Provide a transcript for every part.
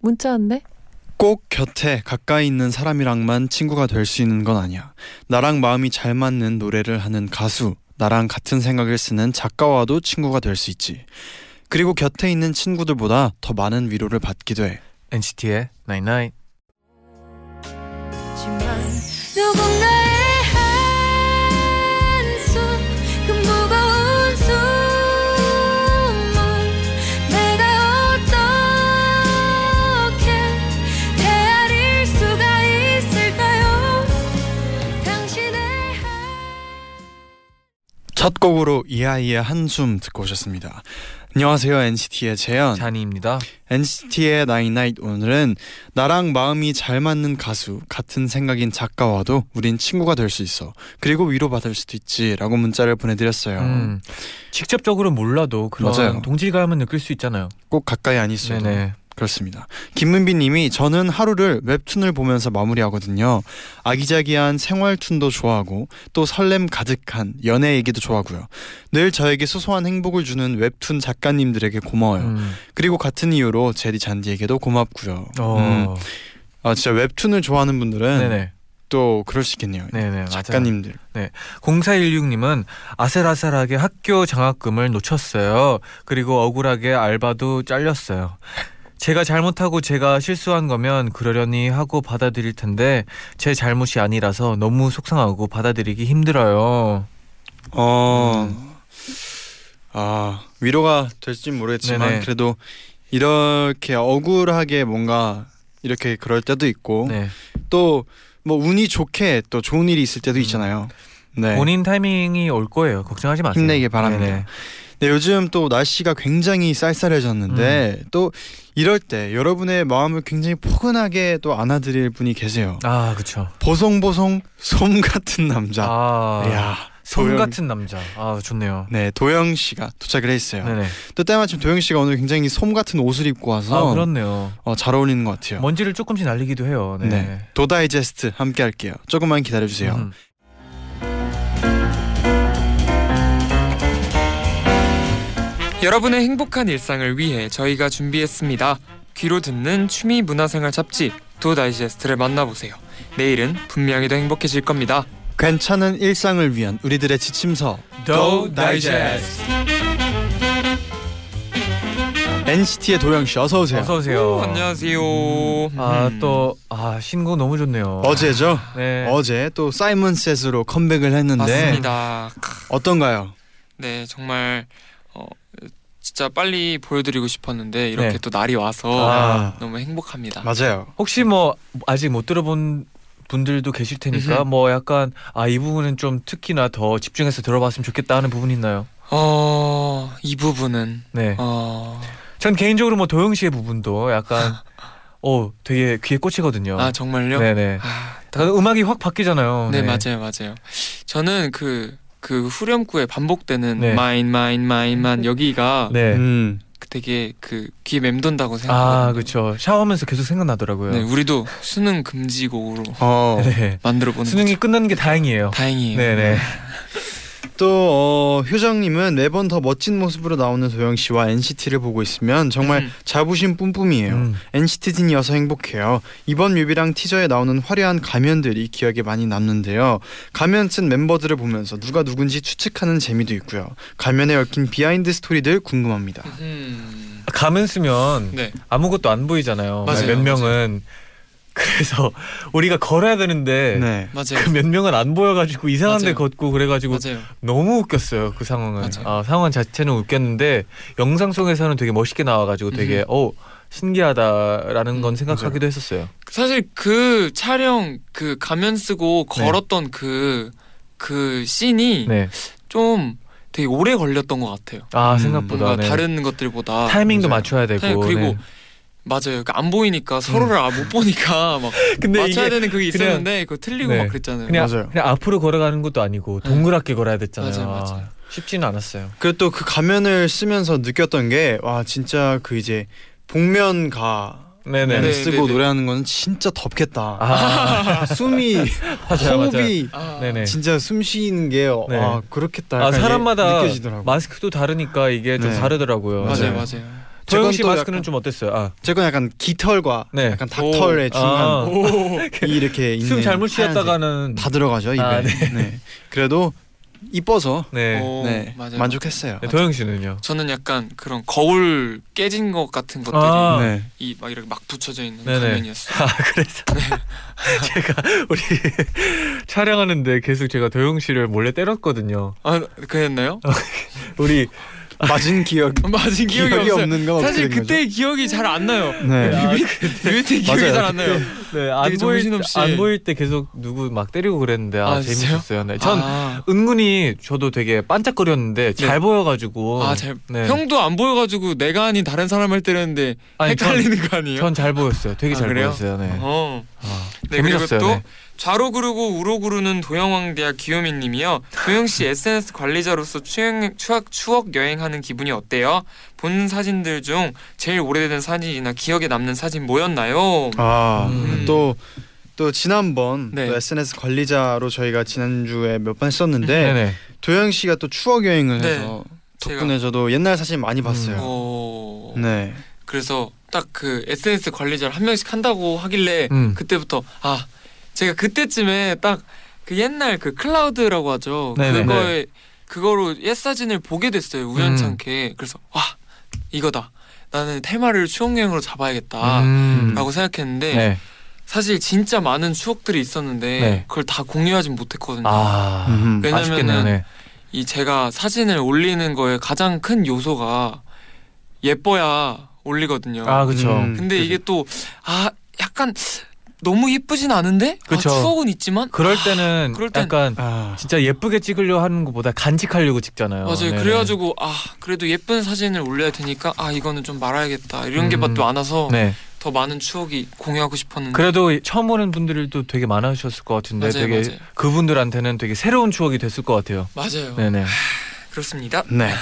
문자 왔네. 꼭 곁에 가까이 있는 사람이랑만 친구가 될 수 있는 건 아니야. 나랑 마음이 잘 맞는 노래를 하는 가수, 나랑 같은 생각을 쓰는 작가와도 친구가 될 수 있지. 그리고 곁에 있는 친구들보다 더 많은 위로를 받기도 해. NCT의 99. 첫 곡으로 이아이의 한숨 듣고 오셨습니다. 안녕하세요 NCT의 재현. 잔이입니다. NCT의 나인나잇 오늘은 나랑 마음이 잘 맞는 가수, 같은 생각인 작가와도 우린 친구가 될 수 있어. 그리고 위로받을 수도 있지라고 문자를 보내드렸어요. 음, 직접적으로 몰라도 그런 맞아요. 동질감은 느낄 수 있잖아요. 꼭 가까이 안 있어도 네네. 그렇습니다. 김문빈 님이 저는 하루를 웹툰을 보면서 마무리하거든요. 아기자기한 생활툰도 좋아하고 또 설렘 가득한 연애 얘기도 좋아하고요. 늘 저에게 소소한 행복을 주는 웹툰 작가님들에게 고마워요. 음. 그리고 같은 이유로 제디 잔디에게도 고맙고요. 어. 음. 아 진짜 웹툰을 좋아하는 분들은 네네. 또 그럴 수 있겠네요. 네네. 맞아요. 작가님들. 0416님은 아슬아슬하게 학교 장학금을 놓쳤어요. 그리고 억울하게 알바도 잘렸어요. 제가 잘못하고 제가 실수한 거면 그러려니 하고 받아들일 텐데 제 잘못이 아니라서 너무 속상하고 받아들이기 힘들어요. 어. 아 위로가 될지 모르겠지만 네네. 그래도 이렇게 억울하게 뭔가 이렇게 그럴 때도 있고 네. 또뭐 운이 좋게 또 좋은 일이 있을 때도 음. 있잖아요. 네. 본인 타이밍이 올 거예요. 걱정하지 마세요. 힘내길 바랍니다. 네네. 네, 요즘 또 날씨가 굉장히 쌀쌀해졌는데 음. 또 이럴 때 여러분의 마음을 굉장히 포근하게 또 안아드릴 분이 계세요. 아 그렇죠. 보송보송 솜 같은 남자. 아 이야, 솜 같은 남자. 아 좋네요. 네, 도영 씨가 도착을 했어요. 네네. 또 때마침 도영 씨가 오늘 굉장히 솜 같은 옷을 입고 와서 아 그렇네요. 어, 잘 어울리는 것 같아요. 먼지를 조금씩 날리기도 해요. 네. 네. 도다이제스트 함께 할게요. 조금만 기다려 주세요. 음. 여러분의 행복한 일상을 위해 저희가 준비했습니다. 귀로 듣는 취미 문화생활 잡지 도 다이제스트를 만나보세요. 내일은 분명히 더 행복해질 겁니다. 괜찮은 일상을 위한 우리들의 지침서 도 다이제스트. NCT의 도영 씨 어서 오세요. 어서 오세요. 오, 안녕하세요. 아 음. 또아 신곡 너무 좋네요. 어제죠. 네. 어제 또 사이먼 셋으로 컴백을 했는데 맞습니다. 어떤가요? 네 정말 어, 진짜 빨리 보여드리고 싶었는데 이렇게 네. 또 날이 와서 아. 너무 행복합니다. 맞아요. 혹시 뭐 아직 못 들어본 분들도 계실 테니까 음흠. 뭐 약간 아 이 부분은 좀 특히나 더 집중해서 들어봤으면 좋겠다 하는 부분 있나요? 어, 이 부분은 네. 어, 전 개인적으로 뭐 도영 씨의 부분도 약간 어 되게 귀에 꽂히거든요. 아 정말요? 네네. 아, 다 음악이 확 바뀌잖아요. 네, 맞아요 맞아요 저는 그 그 후렴구에 반복되는 네. 마인 마인 마인만 여기가 네. 음. 그 되게 그 귀에 맴돈다고 생각하거든요 아 그렇죠. 샤워하면서 계속 생각나더라고요. 네 우리도 수능 금지곡으로 어. 네. 만들어 보는 수능이 끝나는 게 다행이에요. 다행이에요 네 네. 또 어, 효정님은 매번 더 멋진 모습으로 나오는 도영 씨와 NCT를 보고 있으면 정말 음. 자부심 뿜뿜이에요. 음. NCT진이어서 행복해요. 이번 뮤비랑 티저에 나오는 화려한 가면들이 기억에 많이 남는데요. 가면 쓴 멤버들을 보면서 누가 누군지 추측하는 재미도 있고요. 가면에 얽힌 비하인드 스토리들 궁금합니다. 음, 가면 쓰면 네 아무것도 안 보이잖아요. 맞아요, 몇 명은 그래서 우리가 걸어야 되는데 네. 맞아요 그몇 명은 안 보여가지고 이상한데 맞아요. 걷고 그래가지고 맞아요 너무 웃겼어요 그 상황은. 맞아요. 아, 상황 자체는 웃겼는데 영상 속에서는 되게 멋있게 나와가지고 되게 어 신기하다라는 음, 건 생각하기도 했었어요. 사실 그 촬영 그 가면 쓰고 네. 걸었던 그그 씬이 네. 좀 되게 오래 걸렸던 것 같아요 아 음, 생각보다 뭔가 네. 다른 것들보다 타이밍도 맞아요. 맞춰야 되고 타이밍, 그리고 네. 맞아요. 그러니까 안 보이니까 서로를 아, 못 보니까 막 근데 맞춰야 이게 되는 그게 있었는데 그거 틀리고 네. 막 그랬잖아요. 그냥 맞아요. 그냥 앞으로 걸어가는 것도 아니고 동그랗게 걸어야 됐잖아요. 맞아요, 맞아요. 쉽지는 않았어요. 그리고 또 그 가면을 쓰면서 느꼈던 게 와 진짜 그 이제 복면 가 네네. 네. 쓰고 네. 노래하는 거는 진짜 덥겠다. 아 숨이 맞아요, 맞아요. 호흡이 아, 네네. 진짜 숨 쉬는 게 네. 아, 그렇겠다. 아 사람마다 느껴지더라고. 마스크도 다르니까 이게 좀 네. 다르더라고요. 맞아요, 맞아요. 도영 씨 마스크는 약간- 좀 어땠어요? 아, 제건 약간 깃털과 네. 약간 닭털의 오. 중간 아. 이 이렇게 있는 숨 잘못. 쉬었다가는 다 들어가죠 입에. 아, 네. 그래도 이뻐서 네. 오, 네. 만족했어요. 네, 도영 씨는요? 저는 약간 그런 거울 깨진 것 같은 것들이 아. 네. 이막 이렇게 막 붙여져 있는 네네. 가면이었어요. 아 그래서 제가 우리 촬영하는데 계속 제가 도영 씨를 몰래 때렸거든요. 아, 그랬나요? 우리 맞은 기억 맞은 기억이, 기억이. 없는 건 사실 된 그때 기억이 잘 안 나요. 네. 아, 뮤비 때 기억이 맞아요. 잘안 나요. 네, 안 보일 정신없이. 안 보일 때 계속 누구 막 때리고 그랬는데 아, 아? 재밌었어요. 네. 전 아, 은근히 저도 되게 반짝거렸는데 잘 보여가지고 아, 잘 네. 형도 안 보여가지고 내가 아닌 다른 사람을 때렸는데 아니, 전- 헷갈리는 거 아니에요? 전 잘 보였어요. 되게 아, 잘 그래요? 보였어요. 네. 어. 아, 네, 재밌었어요. 또 네. 좌로 구르고 우로 구르는 도영왕대학 기요미님이요. 도영 씨 SNS 관리자로서 추억, 추억 추억 여행하는 기분이 어때요? 본 사진들 중 제일 오래된 사진이나 기억에 남는 사진 뭐였나요? 아, 음. 또, 또 지난번 네. 또 SNS 관리자로 저희가 지난주에 몇번 했었는데 네네. 도영 씨가 또 추억 여행을 네. 해서 덕분에 저도 옛날 사진 많이 봤어요. 어... 네. 그래서 딱 그 SNS 관리자를 한 명씩 한다고 하길래 음. 그때부터 아 제가 그때쯤에 딱 그 옛날 그 클라우드라고 하죠. 네네. 그거에 그거로 옛 사진을 보게 됐어요 우연찮게. 그래서 와 이거다. 나는 테마를 추억 여행으로 잡아야겠다. 음. 라고 생각했는데 네. 사실 진짜 많은 추억들이 있었는데 네. 그걸 다 공유하진 못했거든요. 아 음. 왜냐면은. 네. 이 제가 사진을 올리는 거에 가장 큰 요소가 예뻐야 올리거든요. 아 그렇죠. 음. 근데 이게 또 아 약간 너무 예쁘진 않은데 아, 그쵸. 추억은 있지만 그럴 아, 때는 그럴 땐- 약간 아, 진짜 예쁘게 찍으려 하는 것보다 간직하려고 찍잖아요. 맞아요. 네네. 그래가지고 아 그래도 예쁜 사진을 올려야 되니까 아 이거는 좀 말아야겠다 이런 게 음. 맛도 많아서 네. 더 많은 추억이 공유하고 싶었는데 그래도 처음 오는 분들도 되게 많으셨을 것 같은데 맞아요, 되게 맞아요. 그분들한테는 되게 새로운 추억이 됐을 것 같아요. 맞아요. 네네. 그렇습니다. 네.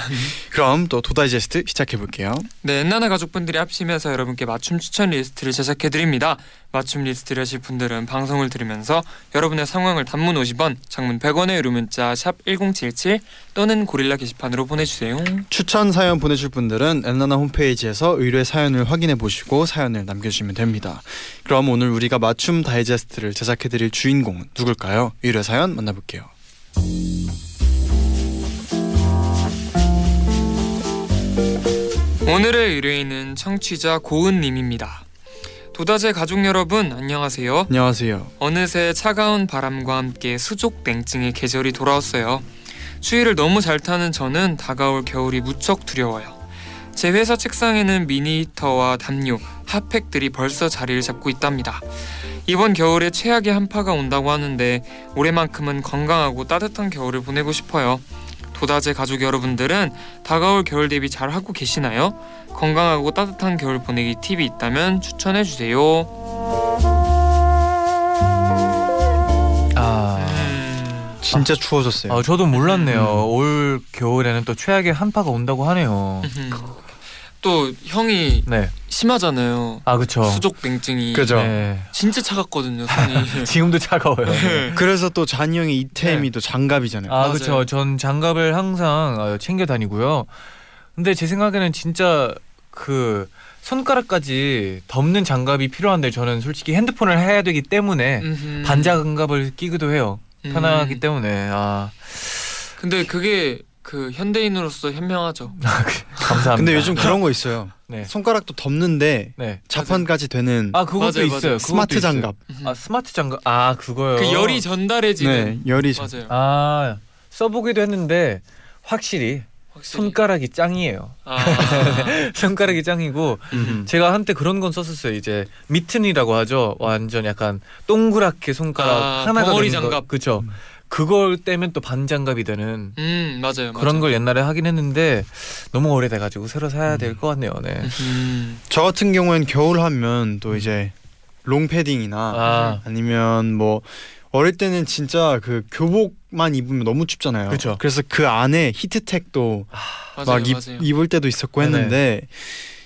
그럼 또 도다이제스트 시작해 볼게요. 네, 엔나나 가족분들이 합치면서 여러분께 맞춤 추천 리스트를 제작해 드립니다. 맞춤 리스트를 하실 분들은 방송을 들으면서 여러분의 상황을 단문 50원, 장문 100원의 유료 문자 샵 #1077 또는 고릴라 게시판으로 보내주세요. 추천 사연 보내실 분들은 엔나나 홈페이지에서 의뢰 사연을 확인해 보시고 사연을 남겨주시면 됩니다. 그럼 오늘 우리가 맞춤 다이제스트를 제작해 드릴 주인공은 누굴까요? 의뢰 사연 만나볼게요. 오늘의 의뢰인은 청취자 고은님입니다. 도다제 가족 여러분 안녕하세요. 안녕하세요. 어느새 차가운 바람과 함께 수족 냉증의 계절이 돌아왔어요. 추위를 너무 잘 타는 저는 다가올 겨울이 무척 두려워요. 제 회사 책상에는 미니 히터와 담요, 핫팩들이 벌써 자리를 잡고 있답니다. 이번 겨울에 최악의 한파가 온다고 하는데 올해만큼은 건강하고 따뜻한 겨울을 보내고 싶어요. 도다제 가족 여러분들은 다가올 겨울 대비 잘 하고 계시나요? 건강하고 따뜻한 겨울 보내기 팁이 있다면 추천해 주세요. 아. 음, 진짜 추워졌어요. 아, 저도 몰랐네요. 음. 올 겨울에는 또 최악의 한파가 온다고 하네요. 또 형이 네. 심하잖아요. 아 그렇죠. 수족 냉증이 그죠. 네. 진짜 차갑거든요. 손이. 지금도 차가워요. 그래서 또 잔이 형의 이템이 네. 또 장갑이잖아요. 아. 그렇죠. 전 장갑을 항상 어, 챙겨 다니고요. 근데 제 생각에는 진짜 그 손가락까지 덮는 장갑이 필요한데 저는 솔직히 핸드폰을 해야 되기 때문에 음흠. 반장갑을 끼기도 해요. 음. 편하기 때문에 아 근데 그게 그 현대인으로서 현명하죠. 감사합니다. 근데 요즘 그런 거 있어요. 네. 손가락도 덮는데 네. 자판까지 되는 아 그것도 맞아요, 있어요. 맞아요. 그것도 스마트 있어요. 장갑. 아 스마트 장갑. 아 그거요. 그 열이 전달해지는 네, 열이 전- 맞아요. 아 써보기도 했는데 확실히 확실히. 손가락이 짱이에요. 아, 손가락이 짱이고 음. 제가 한때 그런 건 썼었어요. 이제 미튼이라고 하죠. 완전 약간 동그랗게 손가락 아, 하나가 거. 장갑. 그쵸. 음. 그걸 떼면 또 반장갑이 되는 음 맞아요. 그런 맞아요. 걸 옛날에 하긴 했는데 너무 오래돼가지고 새로 사야 될 것 같네요. 네. 음, 저 같은 경우엔 겨울 하면 또 이제 롱 패딩이나 아 아니면 뭐 어릴 때는 진짜 그 교복만 입으면 너무 춥잖아요. 그쵸. 그래서 그 안에 히트텍도 맞아요, 막 입, 맞아요. 입을 때도 있었고 네네. 했는데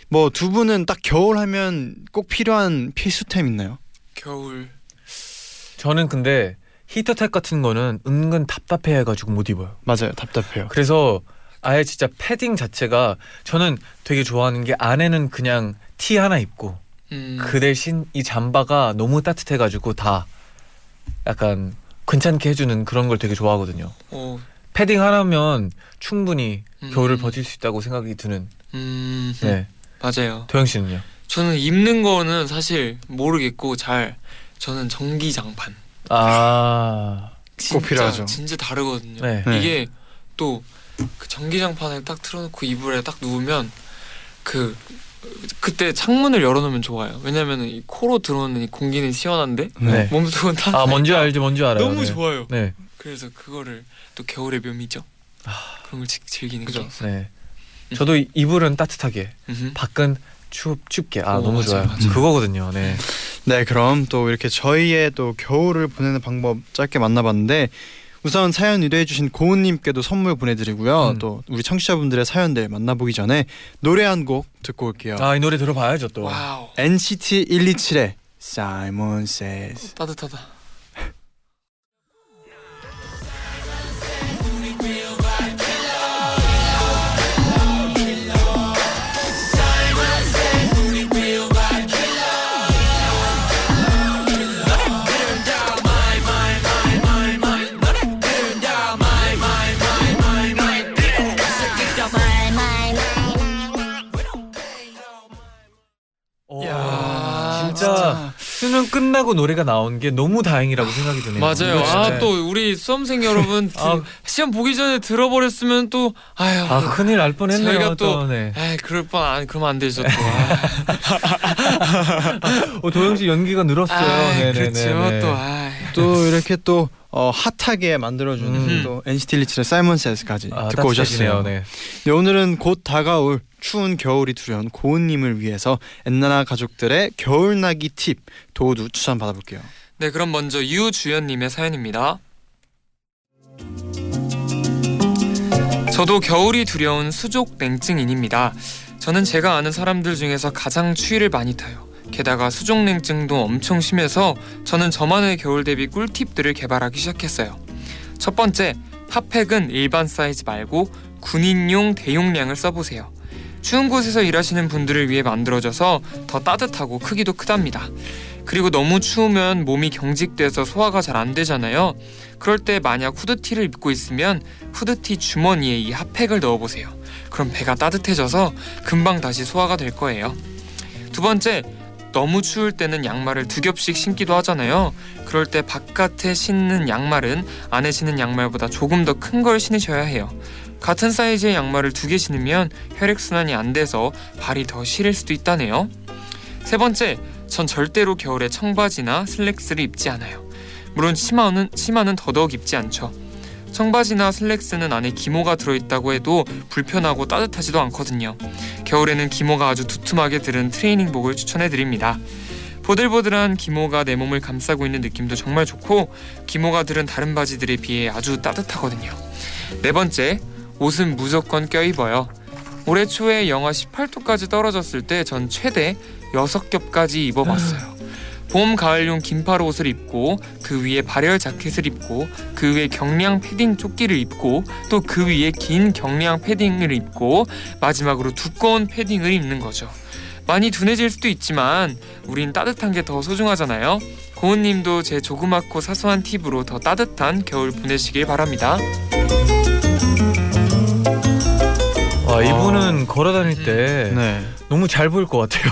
뭐 두 분은 딱 겨울 하면 꼭 필요한 필수템 있나요? 겨울. 저는 근데 히트텍 같은 거는 은근 답답해해가지고 못 입어요. 맞아요. 답답해요. 그래서 아예 진짜 패딩 자체가 저는 되게 좋아하는 게 안에는 그냥 티 하나 입고 음, 그 대신 이 잠바가 너무 따뜻해가지고 다 약간 괜찮게 해주는 그런 걸 되게 좋아하거든요. 어, 패딩 하나면 충분히 음. 겨울을 버틸 수 있다고 생각이 드는. 음, 네, 맞아요. 도영 씨는요? 저는 입는 거는 사실 모르겠고 잘 저는 전기 장판. 아, 진짜, 필요하죠. 진짜 다르거든요. 네. 네. 이게 또 그 전기장판을 딱 틀어놓고 이불에 딱 누우면 그 그때 창문을 열어놓으면 좋아요. 왜냐면은 이 코로 들어오는 이 공기는 시원한데 네. 몸속은 다 아 뭔지 알지, 뭔지 알아요. 너무 네. 좋아요. 네, 그래서 그거를 또 겨울의 묘미죠. 그런 걸 즐- 즐기는. 게. 네. 저도 이- 이불은 따뜻하게, 음흠. 밖은 추 춥게. 아 오, 너무 맞아요, 좋아요. 맞아요. 그거거든요. 네. 네, 그럼 또 이렇게 저희의 또 겨울을 보내는 방법 짧게 만나봤는데 우선 사연 의뢰해주신 고은님께도 선물 보내드리고요. 음. 또 우리 청취자분들의 사연들 만나보기 전에 노래 한 곡 듣고 올게요. 아 이 노래 들어봐야죠 또. 와우 NCT 127의 Simon Says. 따뜻하다. 끝나고 노래가 나온 게 너무 다행이라고 생각이 드네요. 맞아요. 아 또 우리 수험생 여러분 드- 아. 시험 보기 전에 들어버렸으면 또 아유. 아 큰일 날 뻔했네요. 저희가 또- 네. 에이 그럴 뻔 아니 그러면 안 되죠 또. 아, 어, 도영 씨 연기가 늘었어요. 아이, 네네네. 그렇죠 또. 아이. 또 이렇게 또 어, 핫하게 만들어주는 음. 또 NCT 127의 Simon Says까지 아, 듣고. 오셨어요. 네. 네, 오늘은 곧 다가올 추운 겨울이 두려운 고은님을 위해서 엔나나 가족들의 겨울나기 팁 도우도 추천 받아볼게요. 네 그럼 먼저 유주연님의 사연입니다. 저도 겨울이 두려운 수족 냉증인입니다. 저는 제가 아는 사람들 중에서 가장 추위를 많이 타요. 게다가 수족 냉증도 엄청 심해서 저는 저만의 겨울 대비 꿀팁들을 개발하기 시작했어요. 첫 번째, 핫팩은 일반 사이즈 말고 군인용 대용량을 써보세요. 추운 곳에서 일하시는 분들을 위해 만들어져서 더 따뜻하고 크기도 크답니다. 그리고 너무 추우면 몸이 경직돼서 소화가 잘 안 되잖아요. 그럴 때 만약 후드티를 입고 있으면 후드티 주머니에 이 핫팩을 넣어보세요. 그럼 배가 따뜻해져서 금방 다시 소화가 될 거예요. 두 번째, 너무 추울 때는 양말을 두 겹씩 신기도 하잖아요. 그럴 때 바깥에 신는 양말은 안에 신는 양말보다 조금 더 큰 걸 신으셔야 해요. 같은 사이즈의 양말을 두 개 신으면 혈액순환이 안 돼서 발이 더 시릴 수도 있다네요. 세 번째, 전 절대로 겨울에 청바지나 슬랙스를 입지 않아요. 물론 치마는 치마는 더더욱 입지 않죠. 청바지나 슬랙스는 안에 기모가 들어있다고 해도 불편하고 따뜻하지도 않거든요. 겨울에는 기모가 아주 두툼하게 들은 트레이닝복을 추천해드립니다. 보들보들한 기모가 내 몸을 감싸고 있는 느낌도 정말 좋고 기모가 들은 다른 바지들에 비해 아주 따뜻하거든요. 네 번째, 옷은 무조건 껴입어요. 올해 초에 영하 18도까지 떨어졌을 때 전 최대 6겹까지 입어봤어요. 봄, 가을용 긴팔 옷을 입고 그 위에 발열 자켓을 입고 그 위에 경량 패딩 조끼를 입고 또 그 위에 긴 경량 패딩을 입고 마지막으로 두꺼운 패딩을 입는 거죠. 많이 둔해질 수도 있지만 우린 따뜻한 게 더 소중하잖아요. 고은님도 제 조그맣고 사소한 팁으로 더 따뜻한 겨울 보내시길 바랍니다. 와 이분은 걸어 다닐 때 네, 너무 잘 보일 것 같아요.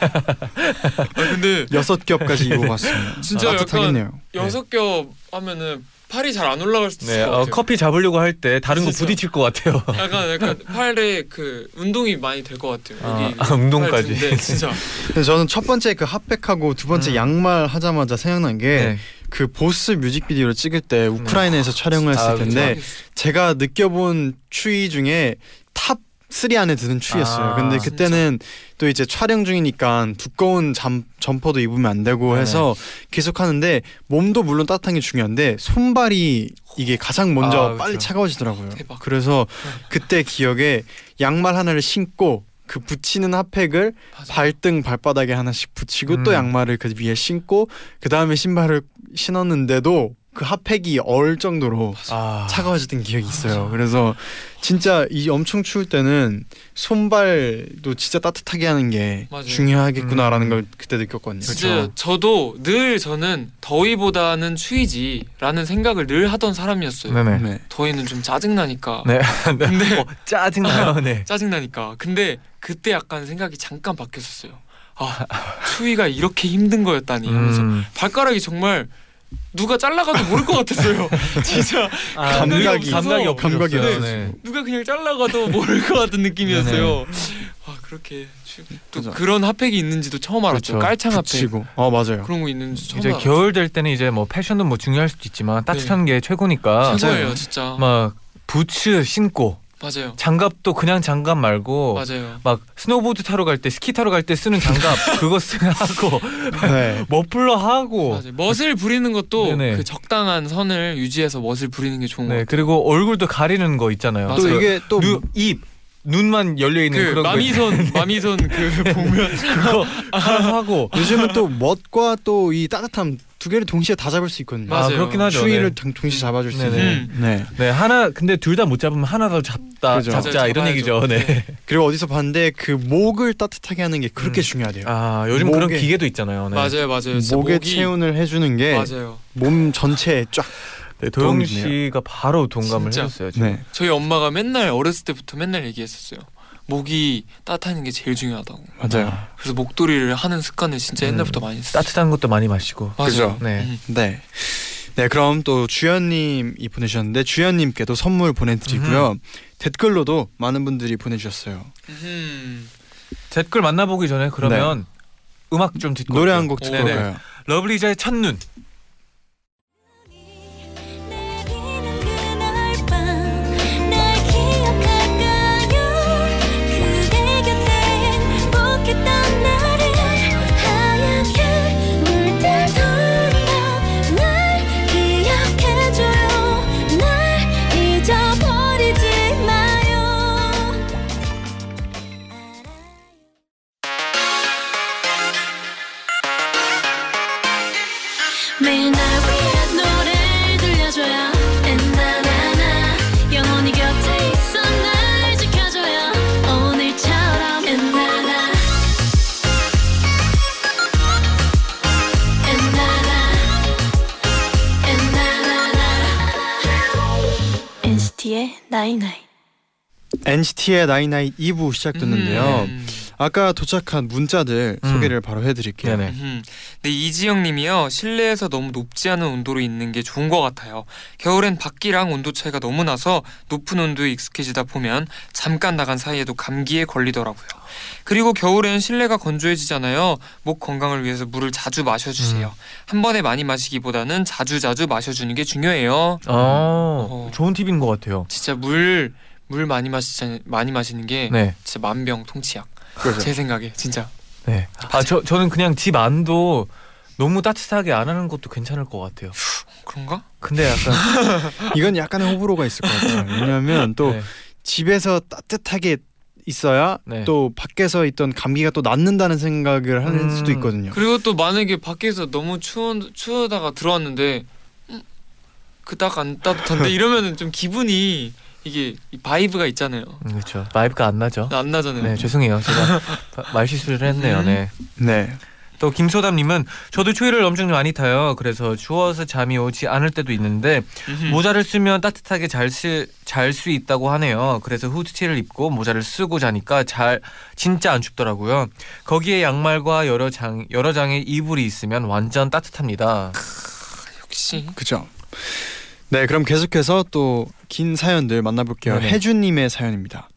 아 근데 여섯 겹까지 입어봤습니다. 진짜 약간 따뜻하겠네요. 여섯 겹 하면은 팔이 잘 안 올라갈 수도 있을 네, 것 어, 같아요. 커피 잡으려고 할 때 다른 거 진짜. 부딪힐 것 같아요. 약간 약간 팔에 그 운동이 많이 될 것 같아요. 아, 아, 운동까지. 진짜. 근데 저는 첫 번째 그 핫팩하고 두 번째 음. 양말 하자마자 생각난 게 네. 그 보스 뮤직비디오를 찍을 때 우크라이나에서 촬영을 했을 아, 그쵸. 텐데 제가 느껴본 추위 중에 top 3 안에 드는 추위였어요. 아, 근데 진짜? 그때는 또 이제 촬영 중이니까 두꺼운 잠, 점퍼도 입으면 안 되고 네네. 해서 계속 하는데 몸도 물론 따뜻한 게 중요한데 손발이 이게 가장 먼저 아. 빨리 차가워지더라고요. 대박. 그래서 그때 기억에 양말 하나를 신고 그 붙이는 핫팩을 맞아. 발등 발바닥에 하나씩 붙이고 또 음. 양말을 그 위에 신고 그 다음에 신발을 신었는데도 그 핫팩이 얼 정도로 아, 차가워졌던 기억이 있어요. 그래서 진짜 이 엄청 추울 때는 손발도 진짜 따뜻하게 하는 게 맞아요. 중요하겠구나라는 음. 걸 그때 느꼈거든요. 진짜 저도 늘 저는 더위보다는 추위지라는 생각을 늘 하던 사람이었어요. 네네. 네. 더위는 좀 짜증 나니까. 네. 근데 어, 짜증 나요. 네. 짜증 나니까. 근데 그때 약간 생각이 잠깐 바뀌었었어요. 아 추위가 이렇게 힘든 거였다니 하면서 음. 발가락이 정말 누가 잘라가도 모를 것 같았어요. 진짜 아, 감각이 감각이. 감각이 없어졌어요. 네. 누가 그냥 잘라가도 모를 것 같은 느낌이었어요. 아 그렇게 추- 또 그죠. 그런 핫팩이 있는지도 처음 알았죠. 그렇죠. 깔창 핫팩 붙이고. 어 맞아요. 그런 거 있는지 처음 이제 알았죠. 겨울 될 때는 이제 뭐 패션도 뭐 중요할 수도 있지만 따뜻한 게 최고니까 최고예요. 진짜. 막 부츠 신고 맞아요. 장갑도 그냥 장갑 말고 맞아요. 막 스노보드 타러 갈 때 스키 타러 갈 때 쓰는 장갑 그거 쓰 하고 네. 머플러 하고 맞아요. 멋을 부리는 것도 네네. 그 적당한 선을 유지해서 멋을 부리는 게 좋은 것네 같아요. 그리고 얼굴도 가리는 거 있잖아요. 맞아요. 또그 이게 또 눈, 입 눈만 열려 있는 그 그런 마미손 마미손 그 보면 거 그거 하나 사고 요즘은 또 멋과 또 이 따뜻함 두 개를 동시에 다 잡을 수 있거든요. 맞아요. 아 그렇긴 하죠. 추위를 네. 동- 동시에 잡아줄 수 네네. 있는. 음. 네. 네 하나 근데 둘 다 못 잡으면 하나 더 잡다 그죠. 잡자 맞아요, 이런. 얘기죠. 네. 그리고 어디서 봤는데 그 목을 따뜻하게 하는 게 그렇게 음. 중요하대요. 아 요즘 그런 목에- 기계도 있잖아요. 네. 맞아요 맞아요. 목에 목이- 체온을 해주는 게몸 맞아요. 전체에 쫙. 네, 도영. 씨가 바로 동감을 진짜. 해줬어요. 지금. 네. 저희 엄마가 맨날 어렸을 때부터 맨날 얘기했었어요. 목이 따뜻한 게 제일 중요하다고. 맞아요. 그래서 목도리를 하는 습관을 진짜 음. 옛날부터 많이 했어요. 따뜻한 것도 많이 마시고. 맞아요. 그죠. 네. 음. 네. 네, 그럼 또 주연님이 보내주셨는데 주연님께도 선물 보내드리고요. 댓글로도 많은 분들이 보내주셨어요. 음. 댓글 만나보기 전에 그러면 음악 좀 듣고 노래. 한 곡 듣고 네네. 올까요? 러블리자의 첫눈. NCT의 나이나이 2부 시작됐는데요. 음. 아까 도착한 문자들 음. 소개를 바로 해드릴게요. 네네. 음. 네, 이지영님이요. 실내에서 너무 높지 않은 온도로 있는 게 좋은 것 같아요. 겨울엔 밖이랑 온도 차이가 너무 나서 높은 온도에 익숙해지다 보면 잠깐 나간 사이에도 감기에 걸리더라고요. 그리고 겨울엔 실내가 건조해지잖아요. 목 건강을 위해서 물을 자주 마셔주세요. 음. 한 번에 많이 마시기보다는 자주 자주 마셔주는 게 중요해요. 어, 어. 좋은 팁인 것 같아요. 진짜 물 물 많이 마시자 많이 마시는 게 네, 진짜 만병통치약. 그렇죠. 제 생각에 진짜. 네. 아, 저 저는 그냥 집 안도 너무 따뜻하게 안 하는 것도 괜찮을 것 같아요. 그런가? 근데 약간 이건 약간의 호불호가 있을 것 같아요. 왜냐하면 또 네. 집에서 따뜻하게 있어야 네. 또 밖에서 있던 감기가 또 낫는다는 생각을 하는 음. 수도 있거든요. 그리고 또 만약에 밖에서 너무 추워 추우다가 들어왔는데 음, 그닥 안 따뜻한데 이러면은 좀 기분이 이게 이 vibe가 있잖아요. 음, 그렇죠. vibe가 안 나죠. 안 나잖아요. 네, 죄송해요. 제가 바- 말실수를 했네요. 음. 네. 네. 또 김소담님은 저도 추위를 엄청 많이 타요. 그래서 추워서 잠이 오지 않을 때도 있는데. 모자를 쓰면 따뜻하게 잘수 있다고 하네요. 그래서 후드티를 입고 모자를 쓰고 자니까 잘 진짜 안 춥더라고요. 거기에 양말과 여러 장 여러 장의 이불이 있으면 완전 따뜻합니다. 역시 그죠. 네, 그럼 계속해서 또 긴 사연들 만나볼게요. 네네. 혜주님의 사연입니다.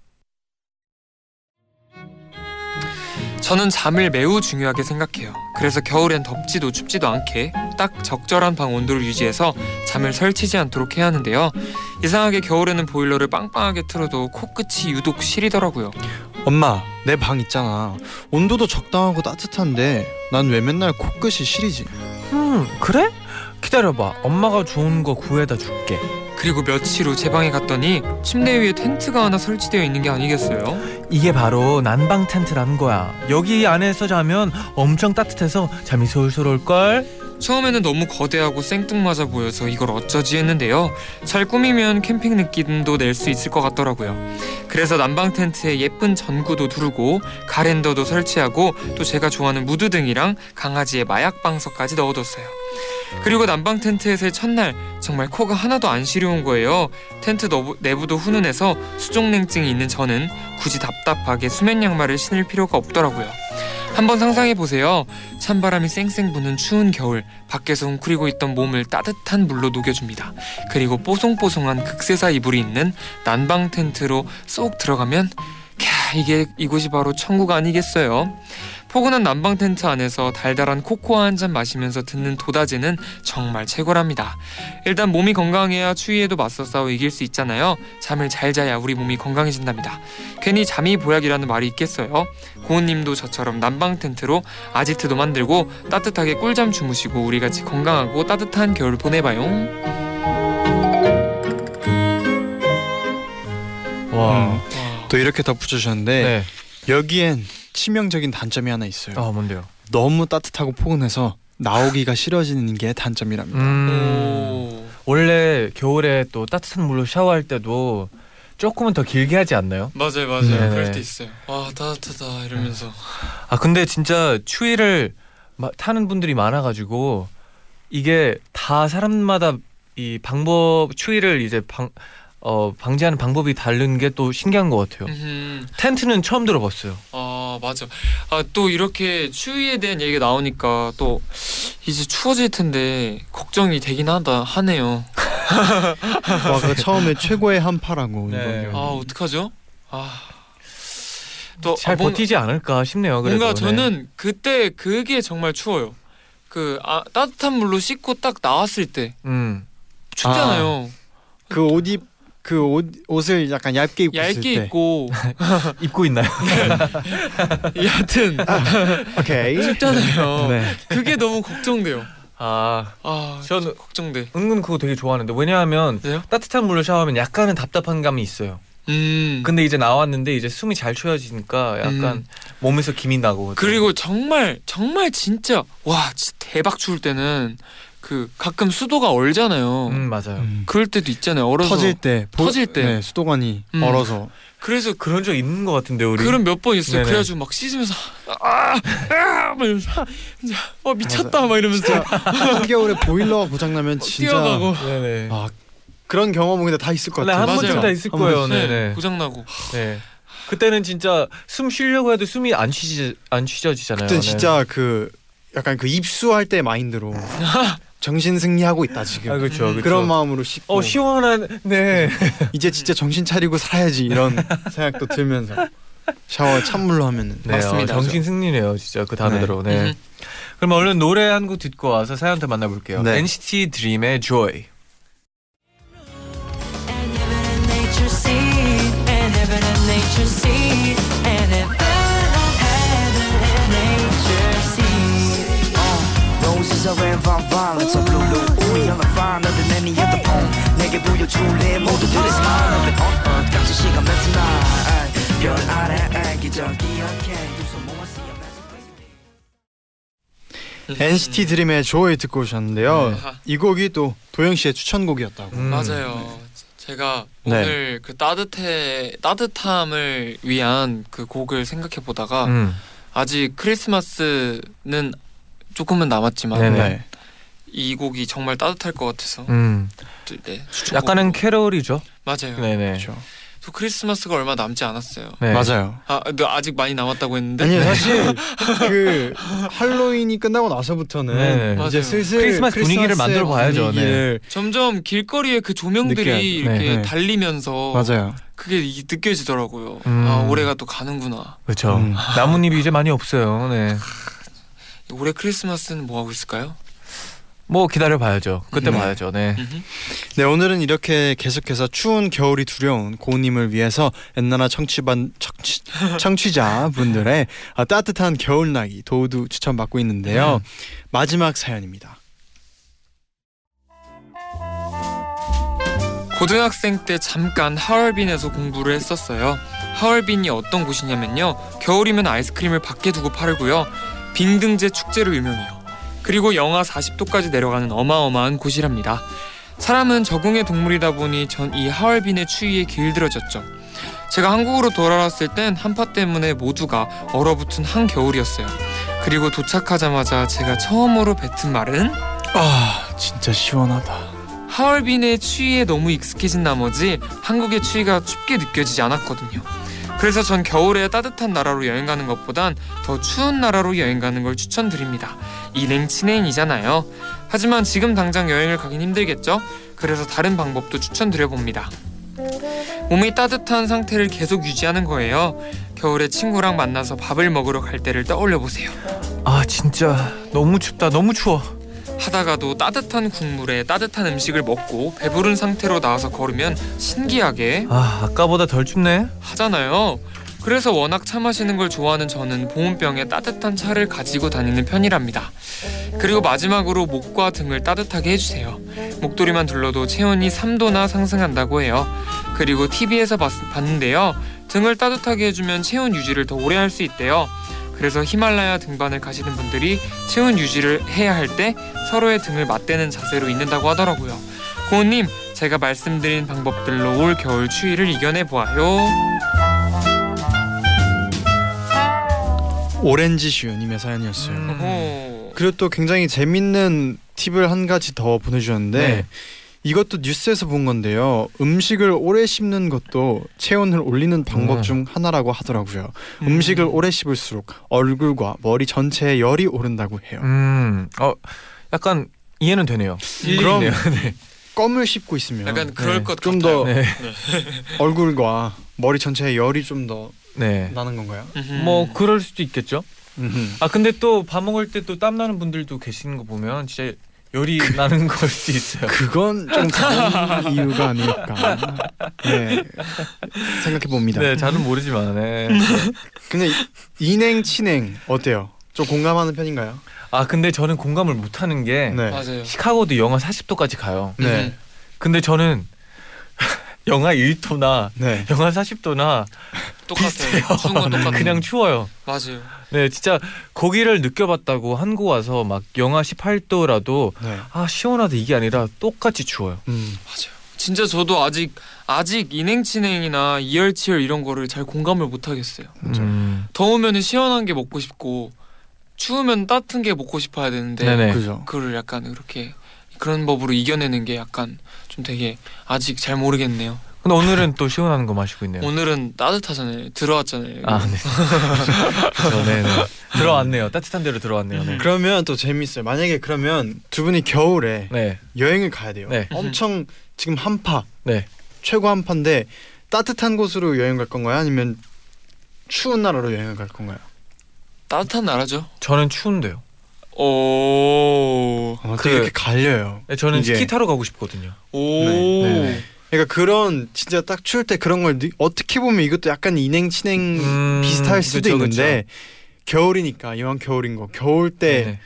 저는 잠을 매우 중요하게 생각해요. 그래서 겨울엔 덥지도 춥지도 않게 딱 적절한 방 온도를 유지해서 잠을 설치지 않도록 해야 하는데요. 이상하게 겨울에는 보일러를 빵빵하게 틀어도 코끝이 유독 시리더라고요. 엄마 내 방 있잖아 온도도 적당하고 따뜻한데 난 왜 맨날 코끝이 시리지 음 그래? 기다려봐 엄마가 좋은 거 구해다 줄게 그리고 며칠 후 제 방에 갔더니 침대 위에 텐트가 하나 설치되어 있는 게 아니겠어요? 이게 바로 난방 텐트라는 거야 여기 안에서 자면 엄청 따뜻해서 잠이 솔솔 올걸 처음에는 너무 거대하고 생뚱맞아 보여서 이걸 어쩌지 했는데요. 잘 꾸미면 캠핑 느낌도 낼 수 있을 것 같더라고요. 그래서 난방 텐트에 예쁜 전구도 두르고 가랜더도 설치하고 또 제가 좋아하는 무드 등이랑 강아지의 마약 방석까지 넣어뒀어요. 그리고 난방 텐트에서의 첫날 정말 코가 하나도 안 시려운 거예요. 텐트 내부도 훈훈해서 수족냉증이 있는 저는 굳이 답답하게 수면 양말을 신을 필요가 없더라고요. 한번 상상해 보세요. 찬바람이 쌩쌩 부는 추운 겨울 밖에서 웅크리고 있던 몸을 따뜻한 물로 녹여줍니다. 그리고 뽀송뽀송한 극세사 이불이 있는 난방 텐트로 쏙 들어가면 캬 이게 이곳이 바로 천국 아니겠어요? 포근한 난방 텐트 안에서 달달한 코코아 한 잔 마시면서 듣는 도다지는 정말 최고랍니다. 일단 몸이 건강해야 추위에도 맞서 싸워 이길 수 있잖아요. 잠을 잘 자야 우리 몸이 건강해진답니다. 괜히 잠이 보약이라는 말이 있겠어요? 고은님도 저처럼 난방 텐트로 아지트도 만들고 따뜻하게 꿀잠 주무시고 우리 같이 건강하고 따뜻한 겨울 보내봐요. 와 음. 또 이렇게 덧붙여주셨는데 네. 여기엔 치명적인 단점이 하나 있어요 아 뭔데요 너무 따뜻하고 포근해서 나오기가 싫어지는 게 단점이랍니다 음 오. 원래 겨울에 또 따뜻한 물로 샤워할 때도 조금은 더 길게 하지 않나요? 맞아요 맞아요 네네. 그럴 때 있어요 와 따뜻하다 이러면서 아 근데 진짜 추위를 마- 타는 분들이 많아가지고 이게 다 사람마다 이 방법 추위를 이제 방 어, 방지하는 방법이 다른 게 또 신기한 것 같아요. 음, 텐트는 처음 들어봤어요. 아 맞아 아 또 이렇게 추위에 대한 얘기가 나오니까 또 이제 추워질 텐데 걱정이 되긴 하다 하네요 와, 그 처음에 최고의 한파라고 네. 아 어떡하죠 아 또 잘 버티지 않을까 싶네요. 그래도. 뭔가 네. 저는 그때 그게 정말 추워요. 그 아, 따뜻한 물로 씻고 딱 나왔을 때 음. 춥잖아요. 그 옷 입 그 옷 옷을 약간 얇게 입고 있을 얇게 때 입고 입고 있나요? 여하튼 오케이 춥잖아요. 네. 그게 너무 걱정돼요. 아 아 저는 걱정돼. 은근 그거 되게 좋아하는데 왜냐하면 그래요? 따뜻한 물로 샤워하면 약간은 답답한 감이 있어요. 음. 근데 이제 나왔는데 이제 숨이 잘 쉬어지니까 약간 음. 몸에서 김이 나고. 그리고 정말 정말 진짜 와 진짜 대박 추울 때는 그 가끔 수도가 얼잖아요. 음 맞아요. 음. 그럴 때도 있잖아요. 얼어서 터질 때 보- 터질 때. 네, 수도관이 음. 얼어서 그래서 그런 적 있는 것 같은데 우리. 그런 몇 번 있어요. 네네. 그래가지고 막 씻으면서 아아 막 이러면서 와 미쳤다 막 이러면서 한겨울에 보일러가 고장 나면 진짜 뛰어가고 네네. 아 그런 경험은 근데 다 있을 것 네, 같아요. 한 맞아요. 번쯤 다 있을 한 거예요. 번쯤. 네네. 고장 나고. 네. 그때는 진짜 숨 쉬려고 해도 숨이 안 쉬지 안 쉬져지잖아요. 그때 네. 진짜 그 약간 그 입수할 때 마인드로 정신 승리하고 있다 지금. 아 그렇죠. 그렇죠. 그런 마음으로 씻고 어 시원한 네. 이제 진짜 정신 차리고 살아야지 이런 생각도 들면서 샤워 찬물로 하면은 네, 맞습니다. 어, 정신 승리네요, 진짜 그 단어대로. 네. 음. 그럼 얼른 노래 한 곡 듣고 와서 사연 더 만나볼게요. 네. NCT DREAM의 Joy. Red, vine, violets are blue, blue. 우리 하나 finer than any other poem. 내게 보여줄래 모두들의 smile it on earth. 같이 시간 맺은 날. 별 아래 애기 전 기억해. a magic place. NCT 드림의 조이 듣고 오셨는데요. 네. 이 곡이 또 도영 씨의 추천곡이었다고. 음. 맞아요. 제가 네. 오늘 그 따뜻해 따뜻함을 위한 그 곡을 생각해 보다가 음. 아직 크리스마스는 조금은 남았지만 네네. 네. 이 곡이 정말 따뜻할 것 같아서 음. 네. 약간은 캐롤이죠. 맞아요. 네네. 그렇죠. 또 크리스마스가 얼마 남지 않았어요. 네. 맞아요. 아, 아직 많이 남았다고 했는데. 아니 사실 그 할로윈이 끝나고 나서부터는 네. 맞아요. 이제 슬슬 크리스마스 분위기를 만들어 봐야죠. 네. 점점 길거리에 그 조명들이 느껴야 돼. 이렇게 네. 달리면서 맞아요. 그게 이- 느껴지더라고요. 음. 아 올해가 또 가는구나. 그렇죠. 음. 나뭇잎이 이제 많이 없어요. 네. 올해 크리스마스는 뭐 하고 있을까요? 뭐 기다려 봐야죠. 그때 네. 봐야죠. 네. 네 오늘은 이렇게 계속해서 추운 겨울이 두려운 고님을 위해서 엔나나 청취반 청취, 청취자 분들의 아, 따뜻한 겨울 나기 도우도 추천받고 있는데요. 마지막 사연입니다. 고등학생 때 잠깐 하얼빈에서 공부를 했었어요. 하얼빈이 어떤 곳이냐면요. 겨울이면 아이스크림을 밖에 두고 팔고요. 빙등제 축제로 유명해요. 그리고 영하 40도까지 내려가는 어마어마한 곳이랍니다. 사람은 적응의 동물이다 보니 전 이 하얼빈의 추위에 길들어졌죠. 제가 한국으로 돌아왔을 땐 한파 때문에 모두가 얼어붙은 한겨울이었어요. 그리고 도착하자마자 제가 처음으로 뱉은 말은 아 진짜 시원하다. 하얼빈의 추위에 너무 익숙해진 나머지 한국의 추위가 춥게 느껴지지 않았거든요. 그래서 전 겨울에 따뜻한 나라로 여행 가는 것보단 더 추운 나라로 여행 가는 걸 추천드립니다. 이 냉치냉이잖아요. 하지만 지금 당장 여행을 가긴 힘들겠죠? 그래서 다른 방법도 추천드려 봅니다. 몸이 따뜻한 상태를 계속 유지하는 거예요. 겨울에 친구랑 만나서 밥을 먹으러 갈 때를 떠올려 보세요. 아 진짜 너무 춥다. 너무 추워. 하다가도 따뜻한 국물에 따뜻한 음식을 먹고 배부른 상태로 나와서 걸으면 신기하게 아 아까보다 덜 춥네. 하잖아요. 그래서 워낙 차 마시는 걸 좋아하는 저는 보온병에 따뜻한 차를 가지고 다니는 편이랍니다. 그리고 마지막으로 목과 등을 따뜻하게 해주세요. 목도리만 둘러도 체온이 3도나 상승한다고 해요. 그리고 TV에서 봤, 봤는데요. 등을 따뜻하게 해주면 체온 유지를 더 오래 할 수 있대요. 그래서 히말라야 등반을 가시는 분들이 체온 유지를 해야 할 때 서로의 등을 맞대는 자세로 있는다고 하더라고요. 고은님, 제가 말씀드린 방법들로 올 겨울 추위를 이겨내 보아요. 오렌지 슈님의 사연이었어요. 음. 그리고 또 굉장히 재밌는 팁을 한 가지 더 보내주셨는데 네. 이것도 뉴스에서 본 건데요. 음식을 오래 씹는 것도 체온을 올리는 방법 음. 중 하나라고 하더라고요. 음. 식을 오래 씹을수록 얼굴과 머리 전체에 열이 오른다고 해요. 음. 어 약간 이해는 되네요. 그럼. 네. 껌을 씹고 있으면 약간 그럴 네. 것좀 같아요. 더 네. 얼굴과 머리 전체에 열이 좀더 네. 나는 건가요? 음흠. 뭐 그럴 수도 있겠죠. 음흠. 아 근데 또 밥 먹을 때 또 땀 나는 분들도 계시는 거 보면 진짜 열이 나는 걸 수도 있어요. 그건 좀 다른 이유가 아닐까. 네. 생각해 봅니다. 네, 잘은 모르지만. 네. 근데 인행 친행 어때요? 좀 공감하는 편인가요? 아 근데 저는 공감을 못 하는 게 네. 맞아요. 시카고도 영하 40도까지 가요. 네. 근데 저는 영하 1도나 네. 영하 40도나 똑같아요. 추운 건 똑같아요. 그냥 추워요. 맞아요. 네, 진짜 거기를 느껴봤다고 한국 와서 막 영하 18도라도 네. 아 시원하다 이게 아니라 똑같이 추워요. 음. 맞아요. 진짜 저도 아직 아직 인행치행이나 이열치열 이런 거를 잘 공감을 못 하겠어요. 음. 더우면 시원한 게 먹고 싶고 추우면 따뜻한 게 먹고 싶어야 되는데. 그거를 약간 그렇게 그런 법으로 이겨내는 게 약간 좀 되게 아직 잘 모르겠네요. 근데 오늘은 또 시원한 거 마시고 있네요. 오늘은 따뜻하잖아요. 들어왔잖아요. 아, 네. 네. 들어왔네요. 따뜻한 데로 들어왔네요. 네. 그러면 또 재밌어요. 만약에 그러면 두 분이 겨울에 네. 여행을 가야 돼요. 네. 엄청 지금 한파, 네. 최고 한파인데 따뜻한 곳으로 여행 갈 건가요? 아니면 추운 나라로 여행을 갈 건가요? 따뜻한 나라죠. 저는 추운데요. 오. 어, 그- 이렇게 갈려요. 네, 저는 이게. 스키 타러 가고 싶거든요. 오. 네, 네. 그러니까 그런 진짜 딱 추울 때 그런 걸 느- 어떻게 보면 이것도 약간 인행 친행 음, 비슷할 수도 그쵸, 있는데 겨울이니까 이왕 겨울인 거 겨울 때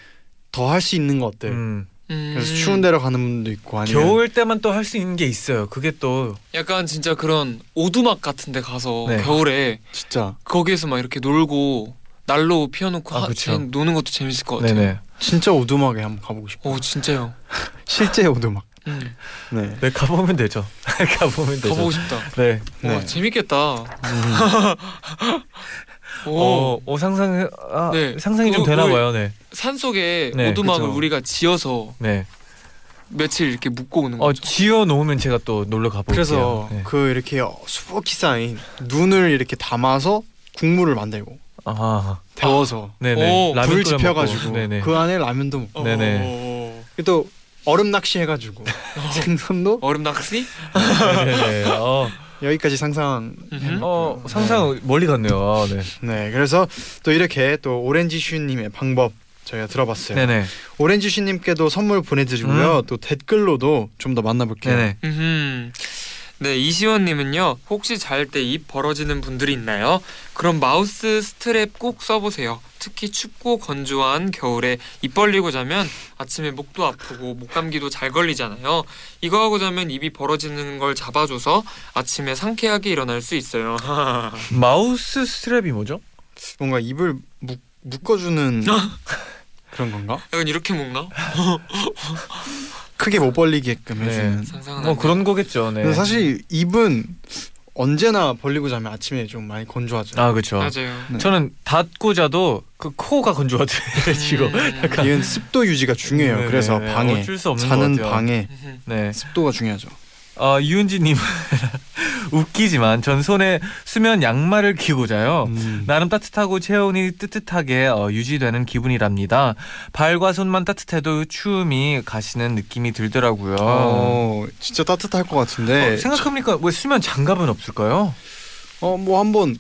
더할 네. 수 있는 것들. 음. 음. 그래서 추운 데로 가는 분도 있고 아니면 겨울 때만 또 할 수 있는 게 있어요. 그게 또 약간 진짜 그런 오두막 같은 데 가서 네. 겨울에 진짜 거기에서 막 이렇게 놀고 난로 피워놓고 아, 하, 노는 것도 재밌을 것 같아요. 네네. 진짜 오두막에 한번 가보고 싶어요. 오 진짜요. 실제 오두막. 음. 네. 네 가보면 되죠. 가보면 되죠. 가보고 싶다. 네. 네. 와 재밌겠다. 음. 오 어, 어 상상 아, 네. 상상이 좀 그- 되나 우리- 봐요. 네. 산 속에 네, 오두막을 그쵸. 우리가 지어서 네. 며칠 이렇게 묵고 오는 어 거죠. 지어 놓으면 제가 또 놀러 가볼게요. 그래서 네. 그 이렇게 수북히 쌓인 눈을 이렇게 담아서 국물을 만들고 아 데워서 네네 오, 라면 불 지펴가지고. 네네 그 안에 라면도 먹고 네네. 어, 또 얼음 낚시 해가지고 생선도 얼음 낚시? 네네 어, 여기까지 상상. 어 상상 멀리 갔네요. 아, 네 네, 그래서 또 이렇게 또 오렌지 슈님의 방법 저희가 들어봤어요. 네네 오렌지 슈님께도 선물 보내드리고요. 또 댓글로도 좀 더 만나볼게요. 네네 음흠. 네, 이시원님은요. 혹시 잘 때 입 벌어지는 분들이 있나요? 그럼 mouth strap 꼭 써보세요. 특히 춥고 건조한 겨울에 입 벌리고 자면 아침에 목도 아프고 목 감기도 잘 걸리잖아요. 이거 하고 자면 입이 벌어지는 걸 잡아줘서 아침에 상쾌하게 일어날 수 있어요. 마우스 스트랩이 뭐죠? 뭔가 입을 묶, 묶어주는 그런 건가? 약간 이렇게 먹나? 크게 못 벌리게끔 네. 해주는. 뭐. 그런 거겠죠. 네. 근데 사실 입은 언제나 벌리고 자면 아침에 좀 많이 건조하죠. 아 그렇죠. 맞아요. 네. 저는 닫고 자도 그 코가 건조하더라고요. 음. 약간 이건 습도 유지가 중요해요. 네네. 그래서 방에 어쩔 수 없는 자는. 방에. 네. 습도가 중요하죠. 어, 이윤지님 웃기지만 전 손에 수면 양말을 끼고 자요. 음. 나름 따뜻하고 체온이 뜨뜻하게 어, 유지되는 기분이랍니다. 발과 손만 따뜻해도 추움이 가시는 느낌이 들더라고요. 어, 진짜 따뜻할 것 같은데. 어, 생각해보니까 왜 수면 장갑은 없을까요? 어, 뭐 한번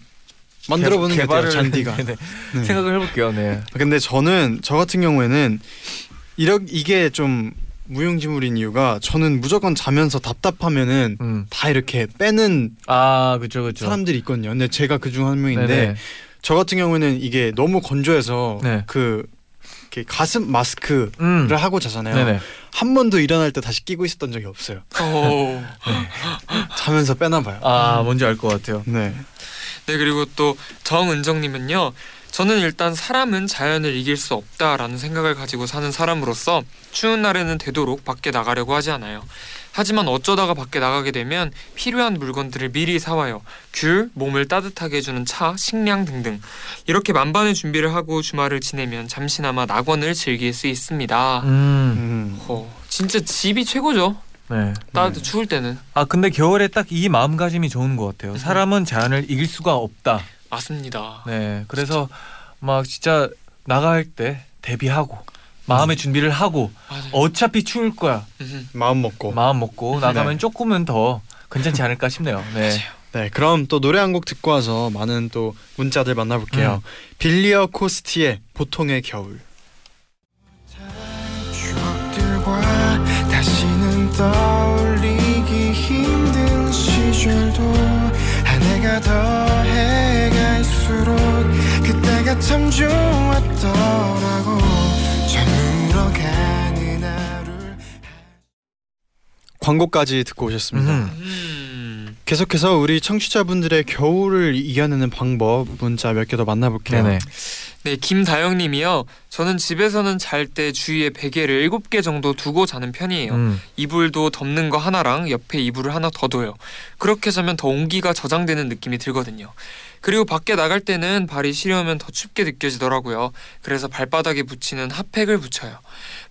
만들어보는 게 어때요? 개발을- 잔디가. 네네. 네. 생각을 해볼게요. 네. 근데 저는 저 같은 경우에는 이러 이게 좀 무용지물인 이유가 저는 무조건 자면서 답답하면은 음. 다 이렇게 빼는 아 그렇죠 그렇죠. 사람들이 있거든요. 근데 제가 그중 한 명인데 네네. 저 같은 경우에는 이게 너무 건조해서 네. 그 이렇게 가슴 마스크를 음. 하고 자잖아요. 네네. 한 번도 일어날 때 다시 끼고 있었던 적이 없어요. 오. 자면서 빼나 봐요. 아 뭔지 알 것 같아요. 네. 네 그리고 또 정은정님은요. 저는 일단 사람은 자연을 이길 수 없다라는 생각을 가지고 사는 사람으로서 추운 날에는 되도록 밖에 나가려고 하지 않아요. 하지만 어쩌다가 밖에 나가게 되면 필요한 물건들을 미리 사와요. 귤, 몸을 따뜻하게 해주는 차, 식량 등등. 이렇게 만반의 준비를 하고 주말을 지내면 잠시나마 낙원을 즐길 수 있습니다. 음. 음. 어, 진짜 집이 최고죠. 네. 따뜻 추울 때는 아 근데 겨울에 딱 이 마음가짐이 좋은 것 같아요. 음. 사람은 자연을 이길 수가 없다. 맞습니다. 네. 그래서 막 진짜 나갈 때 대비하고 마음의 준비를 하고 맞아요. 어차피 추울 거야. 음, 마음 먹고. 마음 먹고 나가면 네. 조금은 더 괜찮지 않을까 싶네요. 네. 맞아요. 네, 그럼 또 노래 한 곡 듣고 와서 많은 또 문자들 만나볼게요. 빌리어 코스티의 보통의 겨울. 추억들과 다시는 떠올리기 힘든 시절도 한 해가 더해갈수록 그때가 참 좋았더라고 저물어가는 하루를 광고까지 듣고 오셨습니다. 음. 음. 계속해서 우리 청취자분들의 겨울을 이겨내는 방법 문자 몇 개 더 만나볼게요. 네네. 네, 김다영 님이요. 저는 집에서는 잘 때 주위에 베개를 7개 정도 두고 자는 편이에요. 음. 이불도 덮는 거 하나랑 옆에 이불을 하나 더 둬요. 그렇게 자면 더 온기가 저장되는 느낌이 들거든요. 그리고 밖에 나갈 때는 발이 시려우면 더 춥게 느껴지더라고요. 그래서 발바닥에 붙이는 핫팩을 붙여요.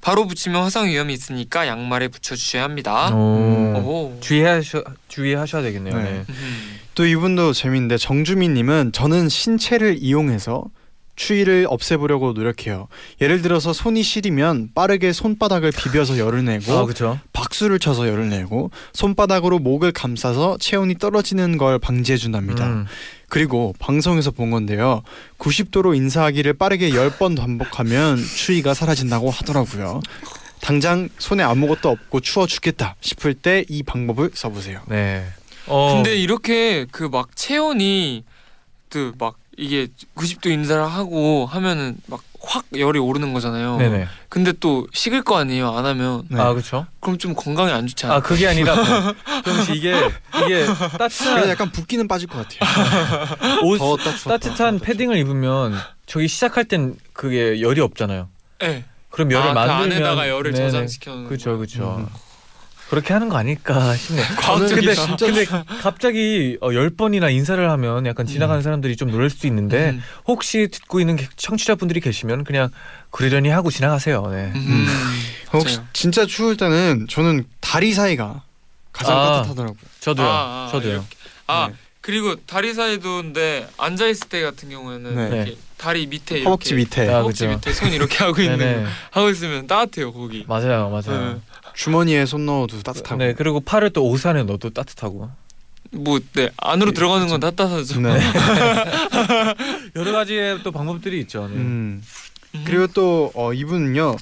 바로 붙이면 화상 위험이 있으니까 양말에 붙여주셔야 합니다. 오. 오. 주의하셔 주의하셔야 되겠네요. 네. 네. 음. 또 이분도 재밌는데 정주민님은 저는 신체를 이용해서 추위를 없애보려고 노력해요. 예를 들어서 손이 시리면 빠르게 손바닥을 비벼서 열을 내고 아. 박수를 쳐서 열을 내고 손바닥으로 목을 감싸서 체온이 떨어지는 걸 방지해 준답니다. 음. 그리고 방송에서 본 건데요. 90도로 인사하기를 빠르게 10번 반복하면 추위가 사라진다고 하더라고요. 당장 손에 아무것도 없고 추워 죽겠다 싶을 때 이 방법을 써보세요. 네. 어. 근데 이렇게 그 막 체온이 그 막 이게 90도 인사를 하고 하면은 막 확 열이 오르는 거잖아요. 네네. 근데 또 식을 거 아니에요. 안 하면 네. 아 그렇죠. 그럼 좀 건강에 안 좋지 않아요? 아 그게 아니라 좀 이게 이게 그래서 따뜻한 약간 붓기는 빠질 것 같아요. 옷 더 따뜻 따뜻한 패딩을 입으면 저기 시작할 땐 그게 열이 없잖아요. 네. 그럼 열을 아, 그 만들면 안에다가 열을 네네. 저장시켜 놓는 그렇죠. 그렇죠. 음. 그렇게 하는 거 아닐까 싶네. 저는 근데 근데 갑자기 어, 열 번이나 인사를 하면 약간 지나가는 사람들이 좀 놀랄 수도 있는데 음. 혹시 듣고 있는 게- 청취자분들이 계시면 그냥 그러려니 하고 지나가세요. 네. 음. 혹시 맞아요. 진짜 추울 때는 저는 다리 사이가 가장 아. 따뜻하더라고요. 저도요. 아, 아, 저도요. 이렇게. 아 네. 그리고 다리 사이도인데 앉아 있을 때 같은 경우에는 네. 이렇게 다리 밑에 이렇게 허벅지 밑에 아, 허벅지 그죠. 밑에 손 이렇게 하고 있는 네네. 거 하고 있으면 따뜻해요 거기. 맞아요, 맞아요. 네. 주머니에 손 넣어도 따뜻하고. 네, 그리고 팔을 또 옷 안에 넣어도 따뜻하고. 뭐네 안으로 들어가는 건 따뜻하죠. 네. 여러 가지의 또 방법들이 있죠. 네. 음. 그리고 또 어, 이분은요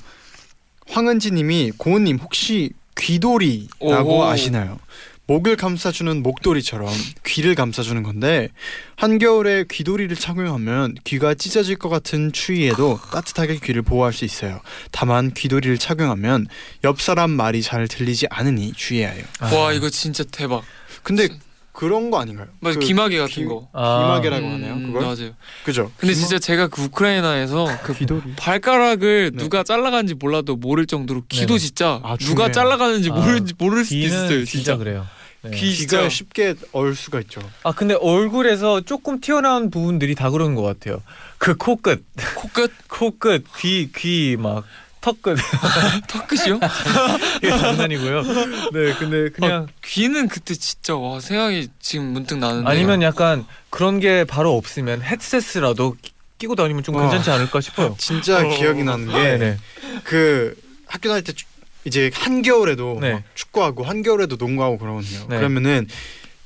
황은지님이 고은님 혹시 귀돌이라고 오호. 아시나요? 목을 감싸주는 목도리처럼 귀를 감싸주는 건데 한겨울에 귀돌이를 착용하면 귀가 찢어질 것 같은 추위에도 따뜻하게 귀를 보호할 수 있어요. 다만 귀돌이를 착용하면 옆 사람 말이 잘 들리지 않으니. 아. 와 이거 진짜 대박. 근데 그런 거 아닌가요? 맞아 그 귀마개 같은 귀- 거. 아. 귀마개라고 음, 하네요. 그걸 맞아요. 그죠? 근데 귀마- 진짜 제가 그 우크라이나에서 그 발가락을 네. 누가 잘라간지 몰라도 모를 정도로 귀도 네네. 진짜 아, 누가. 잘라가는지 아, 모르는지 모를 수도 있어요. 진짜, 진짜. 그래요. 네. 귀 귀가 진짜 쉽게 얼 수가 있죠. 아 근데 얼굴에서 조금 튀어나온 부분들이 다 그런 것 같아요. 그 코끝, 코끝 코끝, 귀, 귀 막 턱끝 턱끝이요? 이게 장난이고요. 네, 근데 그냥 어, 귀는 그때 진짜 와 생각이 지금 문득 나는데 아니면 약간 그런 게 바로 없으면 헤드셋이라도 끼- 끼고 다니면 좀 와. 괜찮지 않을까 싶어요. 진짜 어. 기억이 나는 네, 게 네. 그 학교 다닐 때 추- 이제 한겨울에도 네. 막 축구하고 한겨울에도 농구하고 그러거든요. 네. 그러면은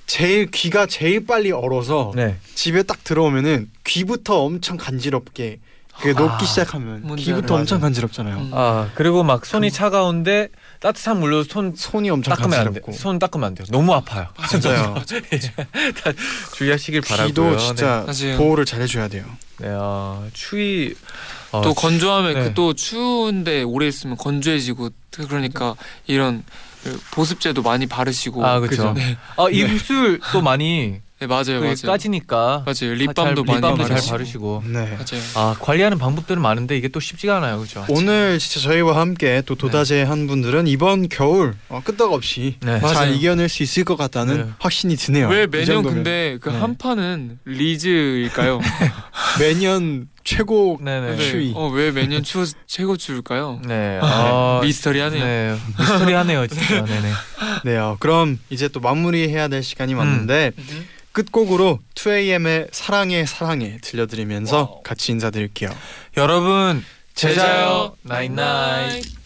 제일 귀가 제일 빨리 얼어서 네. 집에 딱 들어오면은 귀부터 엄청 간지럽게 그 녹기 아, 시작하면 귀부터 알아요. 엄청 간지럽잖아요. 음. 아 그리고 막 손이 차가운데 따뜻한 물로 손 손이 엄청 닦으면 안 돼. 간지럽고 손 닦으면 안 돼요. 너무 아파요. 진짜요. 주의하시길 바라고요. 귀도 진짜 맞아요. 보호를 잘 해줘야 돼요. 네, 네 아, 추위 아, 또 건조하면 네. 그또 추운데 오래 있으면 건조해지고 그러니까 이런 그 보습제도 많이 바르시고 아, 그쵸. 네, 아 입술 또 많이 네 맞아요 그게 맞아요 까지니까 맞아요 잘- 립밤도 많이 립밤도 잘 바르시고 바르시고. 네. 맞아요 아 관리하는 방법들은 많은데 이게 또 쉽지가 않아요, 그렇죠? 오늘 진짜 저희와 함께 또 도다제 한 분들은 이번 겨울 어, 끄떡없이 네. 잘 맞아요. 이겨낼 수 있을 것 같다는 네. 확신이 드네요. 왜 이 매년 정도면. 근데 그 네. 한 판은 리즈일까요? 매년 최고 네네. 네. 추위. 어, 왜 매년 추워 최고 추울까요? 네. 아, 미스터리하네요. 네. 미스터리하네요, 진짜. 네네. 네요. 그럼 이제 또 마무리해야 될 시간이 왔는데 음. 끝곡으로 2AM의 사랑해 사랑해 들려드리면서 와우. 같이 인사드릴게요. 여러분 제자요 나잇나잇.